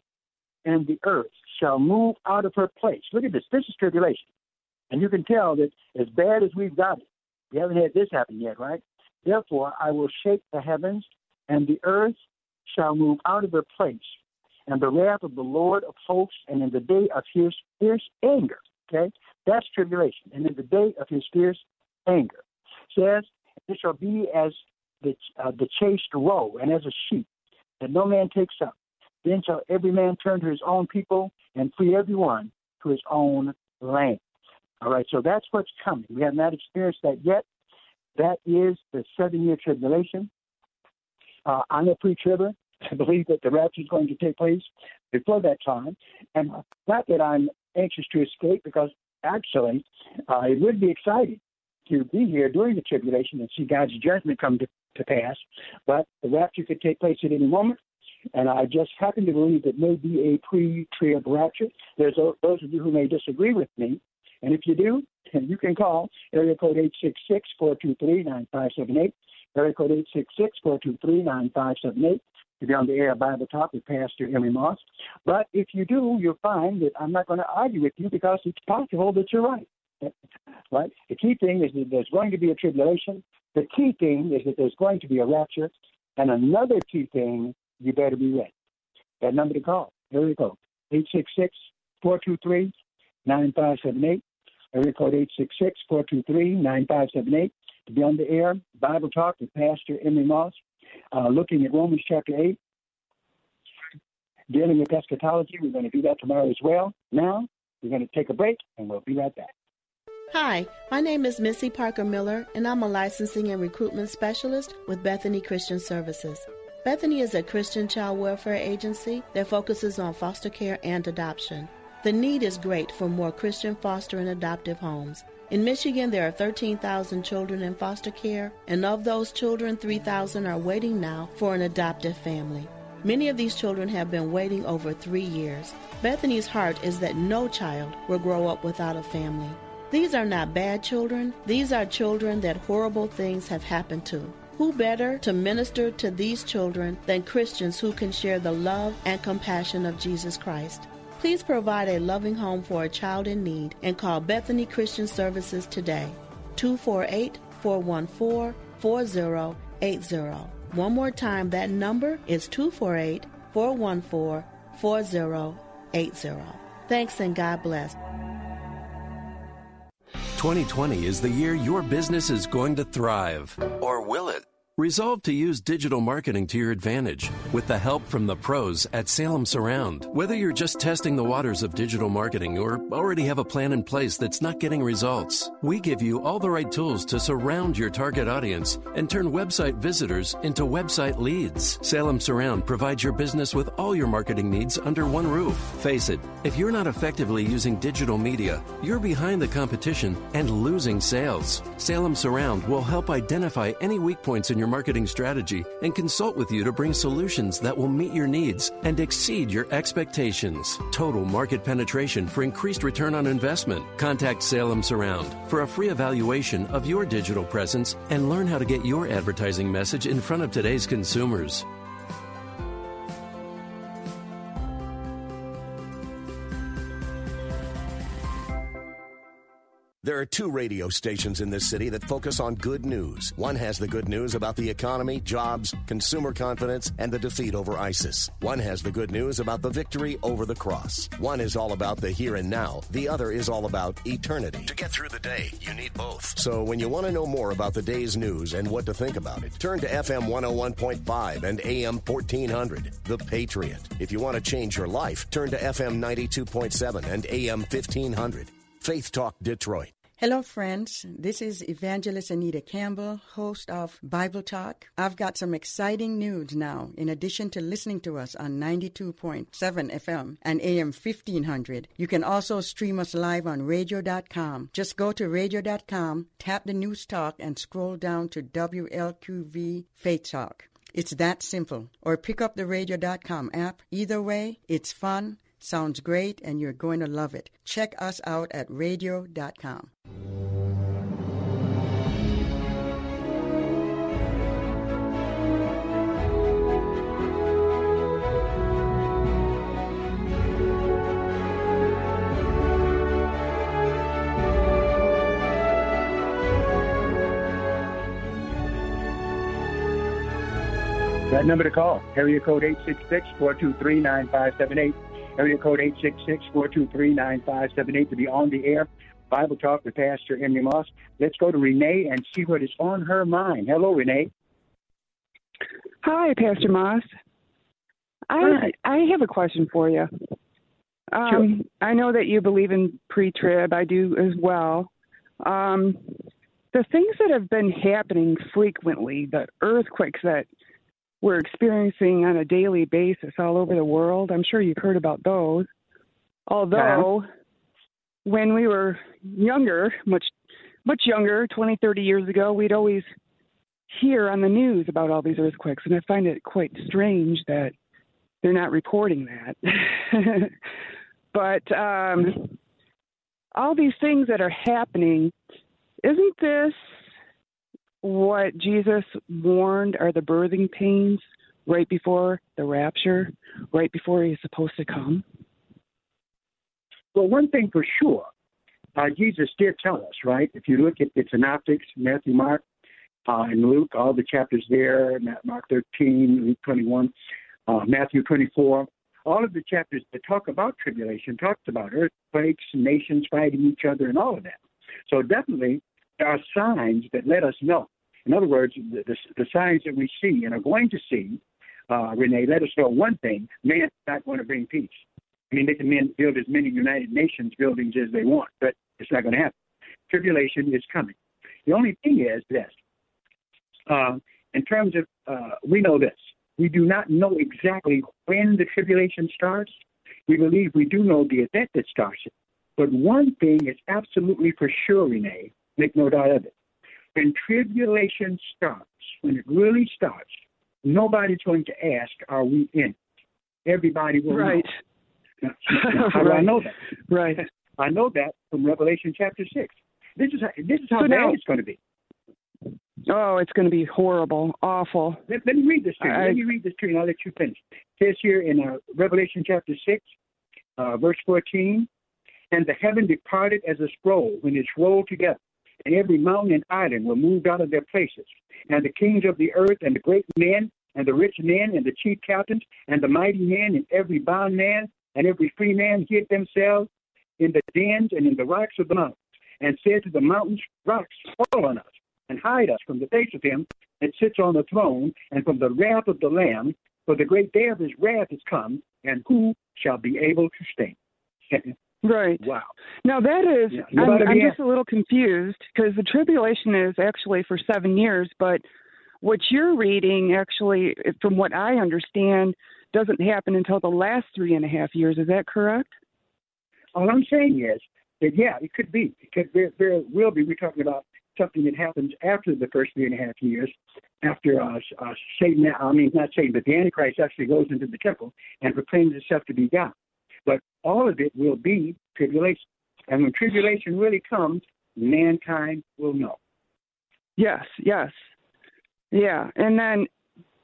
and the earth shall move out of her place. Look at this. This is tribulation. And you can tell that as bad as we've got it, we haven't had this happen yet, right? Therefore, I will shake the heavens, and the earth shall move out of her place, and the wrath of the Lord of hosts, and in the day of his fierce anger. Okay? That's tribulation. And in the day of his fierce anger. Says, It shall be as the, uh, the chased roe, and as a sheep, that no man takes up. Then shall every man turn to his own people, and free everyone to his own land. All right, so that's what's coming. We have not experienced that yet. That is the seven year tribulation. Uh, I'm a pre tribber. I believe that the rapture is going to take place before that time. And not that I'm anxious to escape, because actually, uh, it would be exciting to be here during the tribulation and see God's judgment come to, to pass. But the rapture could take place at any moment. And I just happen to believe it may be a pre trib rapture. There's those of you who may disagree with me, and if you do, you can call area code 866-423-9578, area code 866-423-9578 to be on the air Bible Talk with Pastor Emery Moss. But if you do, you'll find that I'm not going to argue with you because it's possible that you're right. right? The key thing is that there's going to be a tribulation. The key thing is that there's going to be a rapture. And another key thing, you better be ready. That number to call, area code 866 423 9578. Area code 866-423-9578 to be on the air. Bible Talk with Pastor Emery Moss, uh, looking at Romans chapter 8, dealing with eschatology. We're going to do that tomorrow as well. Now, we're going to take a break, and we'll be right back. Hi, my name is Missy Parker Miller, and I'm a licensing and recruitment specialist with Bethany Christian Services. Bethany is a Christian child welfare agency that focuses on foster care and adoption. The need is great for more Christian foster and adoptive homes. In Michigan, there are 13,000 children in foster care, and of those children, 3,000 are waiting now for an adoptive family. Many of these children have been waiting over three years. Bethany's heart is that no child will grow up without a family. These are not bad children, these are children that horrible things have happened to. Who better to minister to these children than Christians who can share the love and compassion of Jesus Christ? Please provide a loving home for a child in need and call Bethany Christian Services today. 248 414 4080. One more time, that number is 248 414 4080. Thanks and God bless. 2020 is the year your business is going to thrive. Or will it? Resolve to use digital marketing to your advantage with the help from the pros at Salem Surround. Whether you're just testing the waters of digital marketing or already have a plan in place that's not getting results, we give you all the right tools to surround your target audience and turn website visitors into website leads. Salem Surround provides your business with all your marketing needs under one roof. Face it, if you're not effectively using digital media, you're behind the competition and losing sales. Salem Surround will help identify any weak points in your your marketing strategy and consult with you to bring solutions that will meet your needs and exceed your expectations. Total market penetration for increased return on investment. Contact Salem Surround for a free evaluation of your digital presence and learn how to get your advertising message in front of today's consumers. There are two radio stations in this city that focus on good news. One has the good news about the economy, jobs, consumer confidence, and the defeat over ISIS. One has the good news about the victory over the cross. One is all about the here and now. The other is all about eternity. To get through the day, you need both. So when you want to know more about the day's news and what to think about it, turn to FM 101.5 and AM 1400, The Patriot. If you want to change your life, turn to FM 92.7 and AM 1500, Faith Talk Detroit. Hello, friends. This is Evangelist Anita Campbell, host of Bible Talk. I've got some exciting news now. In addition to listening to us on 92.7 FM and AM 1500, you can also stream us live on radio.com. Just go to radio.com, tap the news talk, and scroll down to WLQV Faith Talk. It's that simple. Or pick up the radio.com app. Either way, it's fun Sounds great, and you're going to love it. Check us out at radio.com. That number to call, area code 866 423 9578. Area code 866-423-9578 to be on the air. Bible Talk with Pastor Emery Moss. Let's go to Renee and see what is on her mind. Hello, Renee. Hi, Pastor Moss. I. I have a question for you. Um, Sure. I know that you believe in pre-trib. I do as well. Um, the things that have been happening frequently, the earthquakes that we're experiencing on a daily basis all over the world. I'm sure you've heard about those. Although, when we were younger, much much younger, 20, 30 years ago, we'd always hear on the news about all these earthquakes, and I find it quite strange that they're not reporting that. but um, all these things that are happening, isn't this what Jesus warned are the birthing pains right before the rapture, right before he's supposed to come? Well, one thing for sure, uh, Jesus did tell us, right? If you look at the Synoptics, Matthew, Mark, uh, and Luke, all the chapters there, Ma- Mark 13, Luke 21, uh, Matthew 24, all of the chapters that talk about tribulation talks about earthquakes, nations fighting each other, and all of that. So definitely there are signs that let us know. In other words, the, the, the signs that we see and are going to see, uh, Renee, let us know one thing: man's not going to bring peace. I mean, they can build as many United Nations buildings as they want, but it's not going to happen. Tribulation is coming. The only thing is this: uh, in terms of, uh, we know this. We do not know exactly when the tribulation starts. We believe we do know the event that starts it. But one thing is absolutely for sure, Renee, make no doubt of it. When tribulation starts, when it really starts, nobody's going to ask, Are we in it? Everybody will Right. know. Now, now, how do I know that? Right. I know that from Revelation chapter six. This is how, this is how So bad now- it's going to be. Oh, it's going to be horrible, awful. Let, let me read this to you. I- Let me read this to you, and I'll let you finish. It says here in uh, Revelation chapter 6, uh, verse 14, And the heaven departed as a scroll when it's rolled together, and every mountain and island were moved out of their places. And the kings of the earth, and the great men, and the rich men, and the chief captains, and the mighty men, and every bound man, and every free man hid themselves in the dens and in the rocks of the mountains, and said to the mountains, Rocks, fall on us, and hide us from the face of him that sits on the throne, and from the wrath of the Lamb, for the great day of his wrath is come, and who shall be able to stand? Right. Wow. Now that is, Yeah, I'm, I'm just a little confused because the tribulation is actually for seven years, but what you're reading actually, from what I understand, doesn't happen until the last three and a half years. Is that correct? All I'm saying is that, yeah, it could be. because there very will be. We're talking about something that happens after the first three and a half years, after uh, uh, Satan, I mean, not Satan, but the Antichrist actually goes into the temple and proclaims himself to be God. But all of it will be tribulation. And when tribulation really comes, mankind will know. Yes, yes. Yeah. And then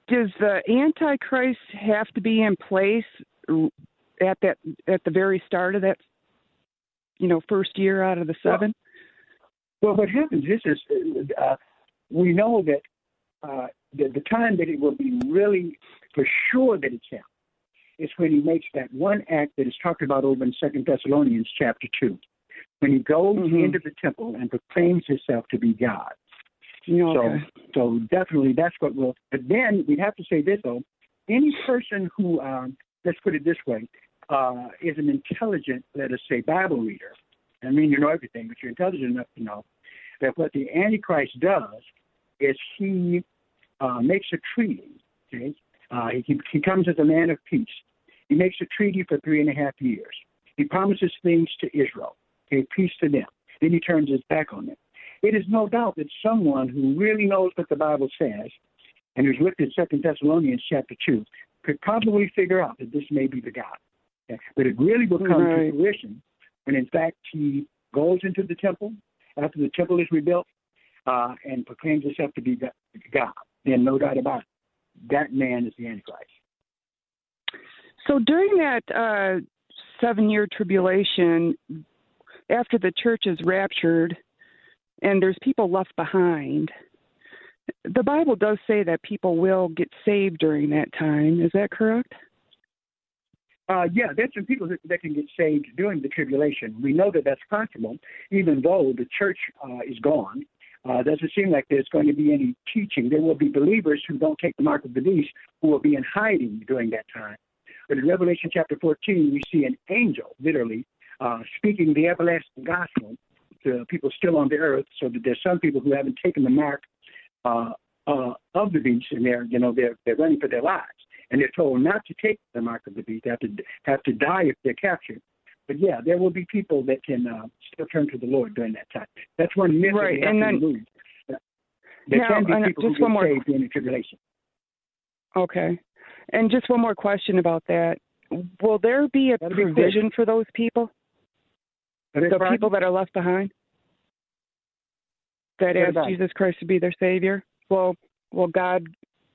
does the Antichrist have to be in place at that at the very start of that you know, first year out of the seven? Well, what happens is, is uh, we know that uh, the, the time that it will be really for sure that it's him is when he makes that one act that is talked about over in Second Thessalonians chapter two, when he goes into the temple and proclaims himself to be God. okay. So, so definitely that's what will. But then we have to say this though: any person who, um, let's put it this way, uh, is an intelligent, let us say, Bible reader, I mean you know everything, but you're intelligent enough to know that what the Antichrist does is he uh, makes a treaty. Okay, uh, he he comes as a man of peace. He makes a treaty for three and a half years. He promises things to Israel. Okay, peace to them. Then he turns his back on them. It is no doubt that someone who really knows what the Bible says and who's looked at Second Thessalonians chapter two could probably figure out that this may be the God. Okay? But it really will come Right. to fruition when, in fact, he goes into the temple after the temple is rebuilt uh, and proclaims himself to be God. God. Then, no doubt about it, that man is the Antichrist. So during that uh, seven year tribulation, after the church is raptured and there's people left behind, the Bible does say that people will get saved during that time. Is that correct? Uh, yeah, there's some people that, that can get saved during the tribulation. We know that that's possible, even though the church uh, is gone. Uh, doesn't seem like there's going to be any teaching. There will be believers who don't take the mark of the beast who will be in hiding during that time. But in Revelation chapter 14, we see an angel, literally, uh, speaking the everlasting gospel to people still on the earth, so that there's some people who haven't taken the mark uh, uh, of the beast, and they're, you know, they're, they're running for their lives. And they're told not to take the mark of the beast, they have to, have to die if they're captured. But yeah, there will be people that can uh, still turn to the Lord during that time. That's one myth Right, that and to then- remove. There Now, can be people just who one get more- saved during the tribulation. Okay. And just one more question about that. Will there be a That'll be quick. provision for those people? The people that are left behind? That What ask about? Jesus Christ to be their Savior? Will will God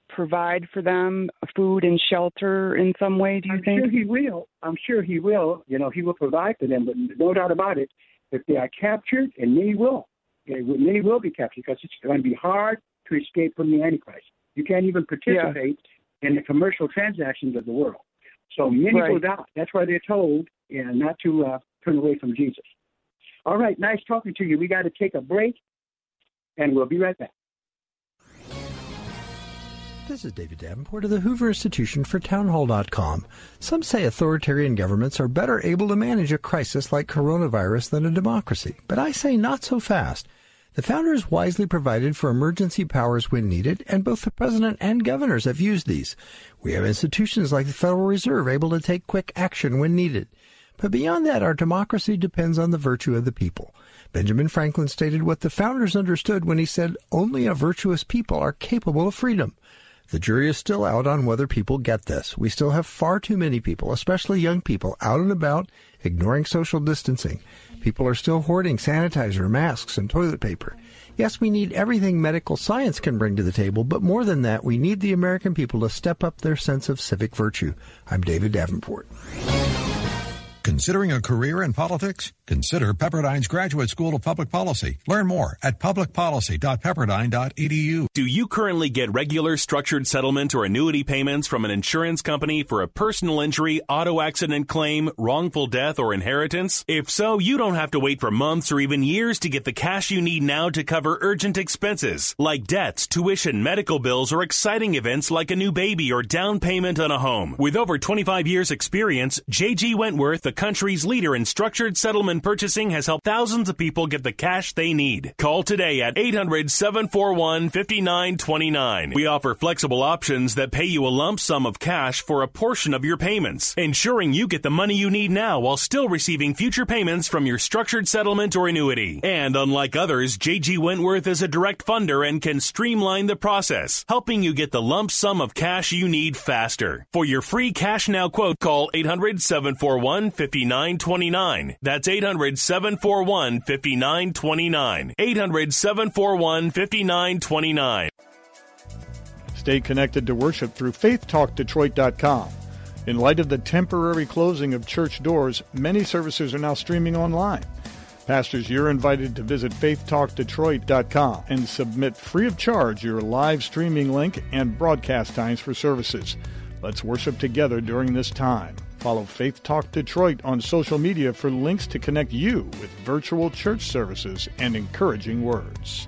provide for them food and shelter in some way, do you I'm think? sure he will. I'm sure he will. You know, he will provide for them, but no doubt about it. If they are captured, and many will, many will be captured because it's going to be hard to escape from the Antichrist. You can't even participate in the commercial transactions of the world. So many will Right. die. That's why they're told you know, not to uh, turn away from Jesus. All right, nice talking to you. We got to take a break, and we'll be right back. This is David Davenport of the Hoover Institution for Townhall.com. Some say authoritarian governments are better able to manage a crisis like coronavirus than a democracy, but I say not so fast. The founders wisely provided for emergency powers when needed, and both the president and governors have used these. We have institutions like the Federal Reserve able to take quick action when needed. But beyond that, our democracy depends on the virtue of the people. Benjamin Franklin stated what the founders understood when he said, Only a virtuous people are capable of freedom. The jury is still out on whether people get this. We still have far too many people, especially young people, out and about, ignoring social distancing. People are still hoarding sanitizer, masks, and toilet paper. Yes, we need everything medical science can bring to the table, but more than that, we need the American people to step up their sense of civic virtue. I'm David Davenport. Considering a career in politics? Consider Pepperdine's Graduate School of Public Policy. Learn more at publicpolicy.pepperdine.edu. Do you currently get regular structured settlement or annuity payments from an insurance company for a personal injury, auto accident claim, wrongful death, or inheritance? If so, you don't have to wait for months or even years to get the cash you need now to cover urgent expenses like debts, tuition, medical bills, or exciting events like a new baby or down payment on a home. With over 25 years experience, JG Wentworth, the country's leader in structured settlement purchasing, has helped thousands of people get the cash they need. Call today at 800 741 5929. We offer flexible options that pay you a lump sum of cash for a portion of your payments, ensuring you get the money you need now while still receiving future payments from your structured settlement or annuity. And unlike others, JG Wentworth is a direct funder and can streamline the process, helping you get the lump sum of cash you need faster. For your free cash now quote, call 800 741 5929. That's 800 741 5929. 800 741 5929. Stay connected to worship through faithtalkdetroit.com. In light of the temporary closing of church doors, many services are now streaming online. Pastors, you're invited to visit faithtalkdetroit.com and submit free of charge your live streaming link and broadcast times for services. Let's worship together during this time. Follow Faith Talk Detroit on social media for links to connect you with virtual church services and encouraging words.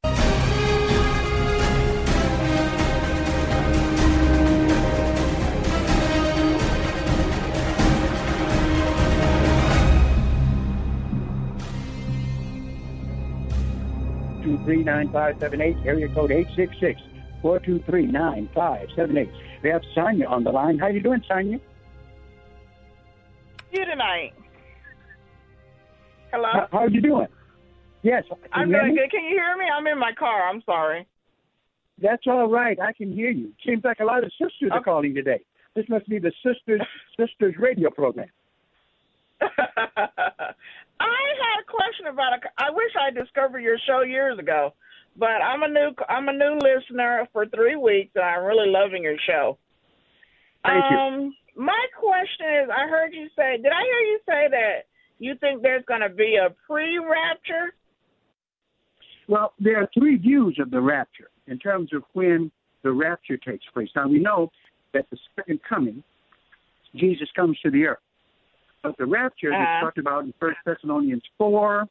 Two three nine five seven eight area code eight six six four two three nine five seven eight. We have Sonia on the line. How are you doing, Sonia? You tonight. Hello. How, how are you doing? Yes. I'm doing good. Can you hear me? I'm in my car. I'm sorry. That's all right. I can hear you. Seems like a lot of sisters are calling today. This must be the sisters sisters radio program. I had a question about a. I wish I discovered your show years ago, but I'm a new I'm a new listener for three weeks, and I'm really loving your show. Thank you. um, My question is, I heard you say. Did I hear you say that you think there's going to be a pre-rapture? Well, there are three views of the rapture in terms of when the rapture takes place. Now we know that the second coming, Jesus comes to the earth. But the rapture Uh-huh. that's talked about in First Thessalonians four,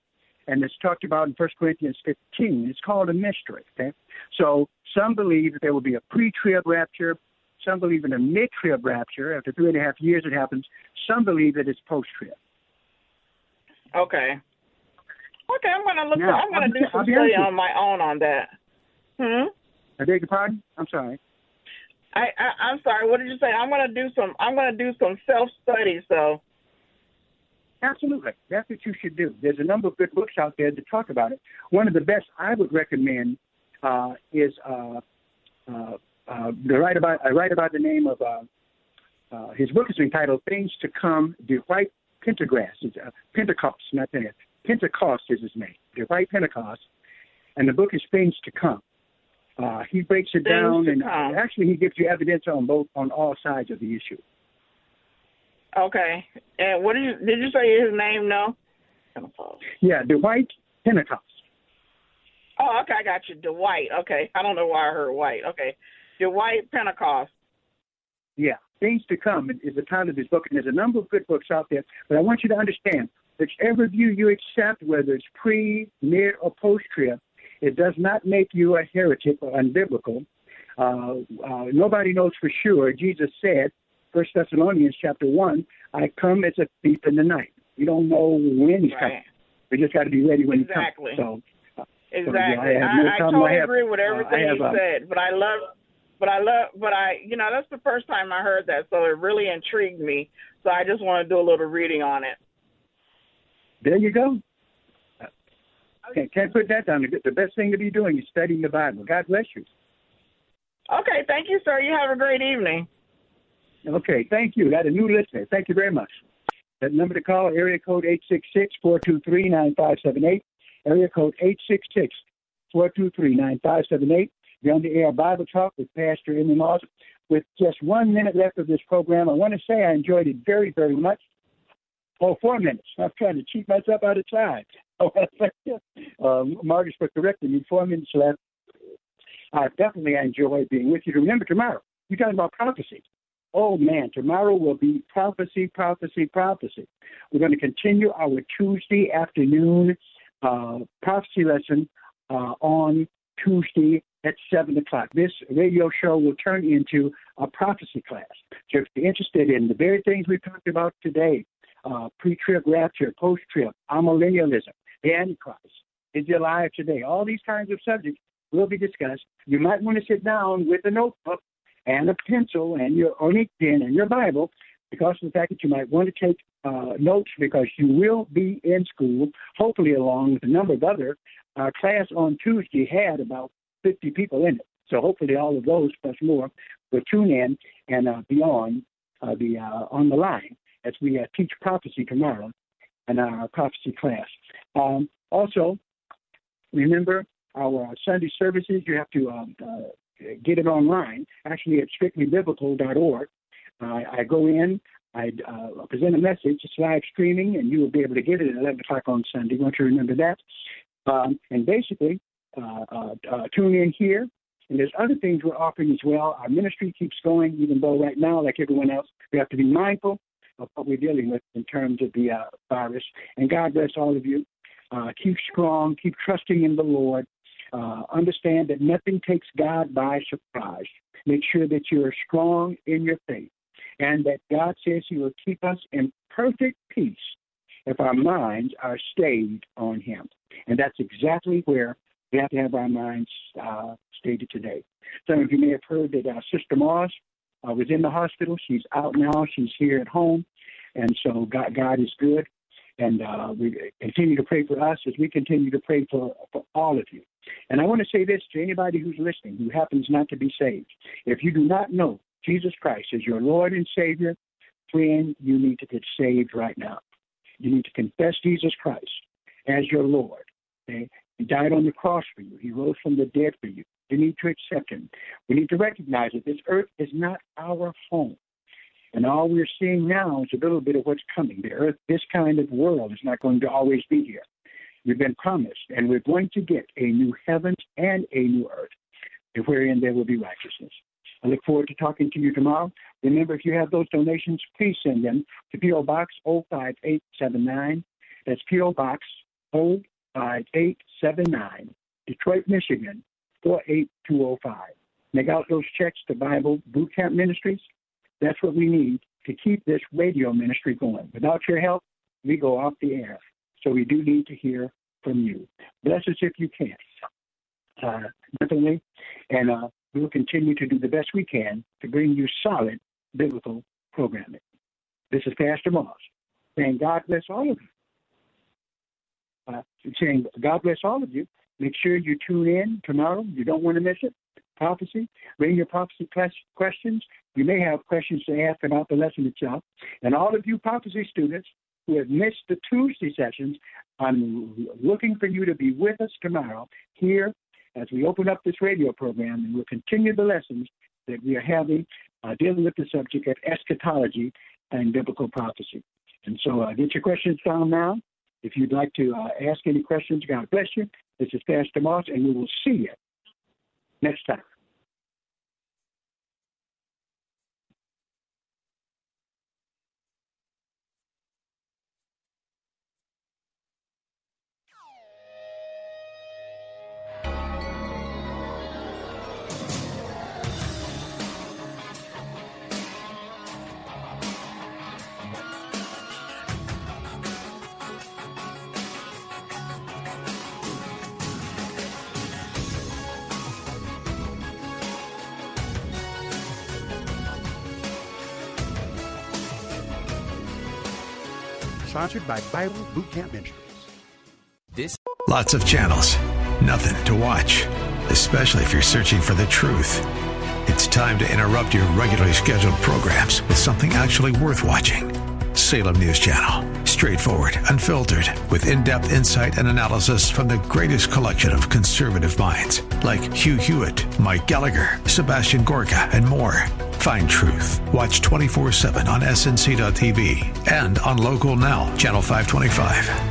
and it's talked about in First Corinthians fifteen. It's called a mystery. Okay, so some believe that there will be a pre-trib rapture. Some believe in a mid-trib rapture. After three and a half years, it happens. Some believe that it's post-trib. Okay. Okay, I'm gonna look. Now, I'm gonna I'll do some study on my own on that. Hmm. I beg your pardon. I'm sorry. I, I I'm sorry. What did you say? I'm gonna do some. I'm gonna do some self study. So. Absolutely. That's what you should do. There's a number of good books out there that talk about it. One of the best I would recommend uh, is uh, uh, uh, the write about I write about the name of uh, uh, his book is entitled Things to Come. Dwight Pendergrass. It's uh, Pentecost, not that. Pentecost is his name. Dwight Pentecost, and the book is Things to Come. Uh, he breaks it Things down, and come. actually he gives you evidence on both on all sides of the issue. Okay. And what did you did you say his name? No. Yeah, Dwight Pentecost. Oh, okay. I got you. Dwight. Okay. I don't know why I heard white. Okay. Dwight Pentecost. Yeah, Things to Come is the title of his book, and there's a number of good books out there. But I want you to understand, whichever view you accept, whether it's pre, mid, or post trib, it does not make you a heretic or unbiblical. Uh, uh, nobody knows for sure. Jesus said, First Thessalonians chapter one, "I come as a thief in the night." You don't know when he's coming. We just got to be ready when Exactly. he comes. So, Exactly. I have no I, I problem. totally I have- agree with uh, everything have, uh, said, but I love, but I love, but I, you know, that's the first time I heard that, so it really intrigued me. So I just want to do a little reading on it. There you go. Okay, can't put that down. The best thing to be doing is studying the Bible. God bless you. Okay. Thank you, sir. You have a great evening. Okay, thank you. Got a new listener. Thank you very much. That number to call, area code 866-423-9578. Area code 866-423-9578. Be on the air Bible Talk with Pastor Emery Moss. With just one minute left of this program, I want to say I enjoyed it very, very much. Oh, four minutes. I'm trying to cheat myself out of time. Oh. Um, Marcus for correcting me. Four minutes left. I definitely enjoyed being with you. Remember, tomorrow, we're talking about prophecy. Oh, man, tomorrow will be prophecy, prophecy, prophecy. We're going to continue our Tuesday afternoon uh, prophecy lesson uh, on Tuesday at 7 o'clock. This radio show will turn into a prophecy class. So if you're interested in the very things we talked about today, uh, pre-trib rapture, post-trib, amillennialism, the Antichrist, is he alive today? All these kinds of subjects will be discussed. You might want to sit down with a notebook and a pencil and your onyx pen and your Bible because of the fact that you might want to take uh, notes because you will be in school, hopefully along with a number of other. Our class on Tuesday had about 50 people in it. So hopefully all of those plus more will tune in and uh, be on uh, the uh, on the line as we uh, teach prophecy tomorrow in our prophecy class. Um, also, remember our Sunday services, you have to um, uh, get it online. Actually, at strictlybiblical.org. Uh, I go in, I uh, present a message. It's live streaming, and you will be able to get it at 11 o'clock on Sunday. Want you remember that. Um, and basically, uh, uh, uh, tune in here. And there's other things we're offering as well. Our ministry keeps going, even though right now, like everyone else, we have to be mindful of what we're dealing with in terms of the uh, virus. And God bless all of you. Uh, keep strong, keep trusting in the Lord. Uh, understand that nothing takes God by surprise. Make sure that you are strong in your faith and that God says He will keep us in perfect peace if our minds are stayed on Him. And that's exactly where we have to have our minds uh, stated today. Some of you may have heard that uh, Sister Moss uh, was in the hospital. She's out now. She's here at home. And so God, God is good. And uh, we continue to pray for us as we continue to pray for, for all of you. And I want to say this to anybody who's listening who happens not to be saved. If you do not know Jesus Christ as your Lord and Savior, friend, you need to get saved right now. You need to confess Jesus Christ as your Lord. Okay? He died on the cross for you. He rose from the dead for you. You need to accept him. We need to recognize that this earth is not our home. And all we're seeing now is a little bit of what's coming. The earth, this kind of world is not going to always be here. We've been promised, and we're going to get a new heavens and a new earth, wherein there will be righteousness. I look forward to talking to you tomorrow. Remember, if you have those donations, please send them to P.O. Box 05879. That's P.O. Box 05879, Detroit, Michigan 48205. Make out those checks to Bible Boot Camp Ministries. That's what we need to keep this radio ministry going. Without your help, we go off the air. So we do need to hear from you. Bless us if you can. Uh, definitely. And uh, we will continue to do the best we can to bring you solid biblical programming. This is Pastor Moss saying God bless all of you. Uh, saying God bless all of you. Make sure you tune in tomorrow. You don't want to miss it. Prophecy. Bring your prophecy questions. You may have questions to ask about the lesson itself. And all of you prophecy students who have missed the Tuesday sessions, I'm looking for you to be with us tomorrow here as we open up this radio program and we'll continue the lessons that we are having uh, dealing with the subject of eschatology and biblical prophecy. And so uh, get your questions down now. If you'd like to uh, ask any questions, God bless you. This is Pastor Moss, and we will see you next time. Sponsored by Bible Boot Camp Ministries. This lots of channels, nothing to watch, especially if you're searching for the truth. It's time to interrupt your regularly scheduled programs with something actually worth watching. Salem News Channel. Straightforward, unfiltered, with in depth insight and analysis from the greatest collection of conservative minds like Hugh Hewitt, Mike Gallagher, Sebastian Gorka, and more. Find truth. Watch 24 7 on SNC.TV and on Local Now, Channel 525.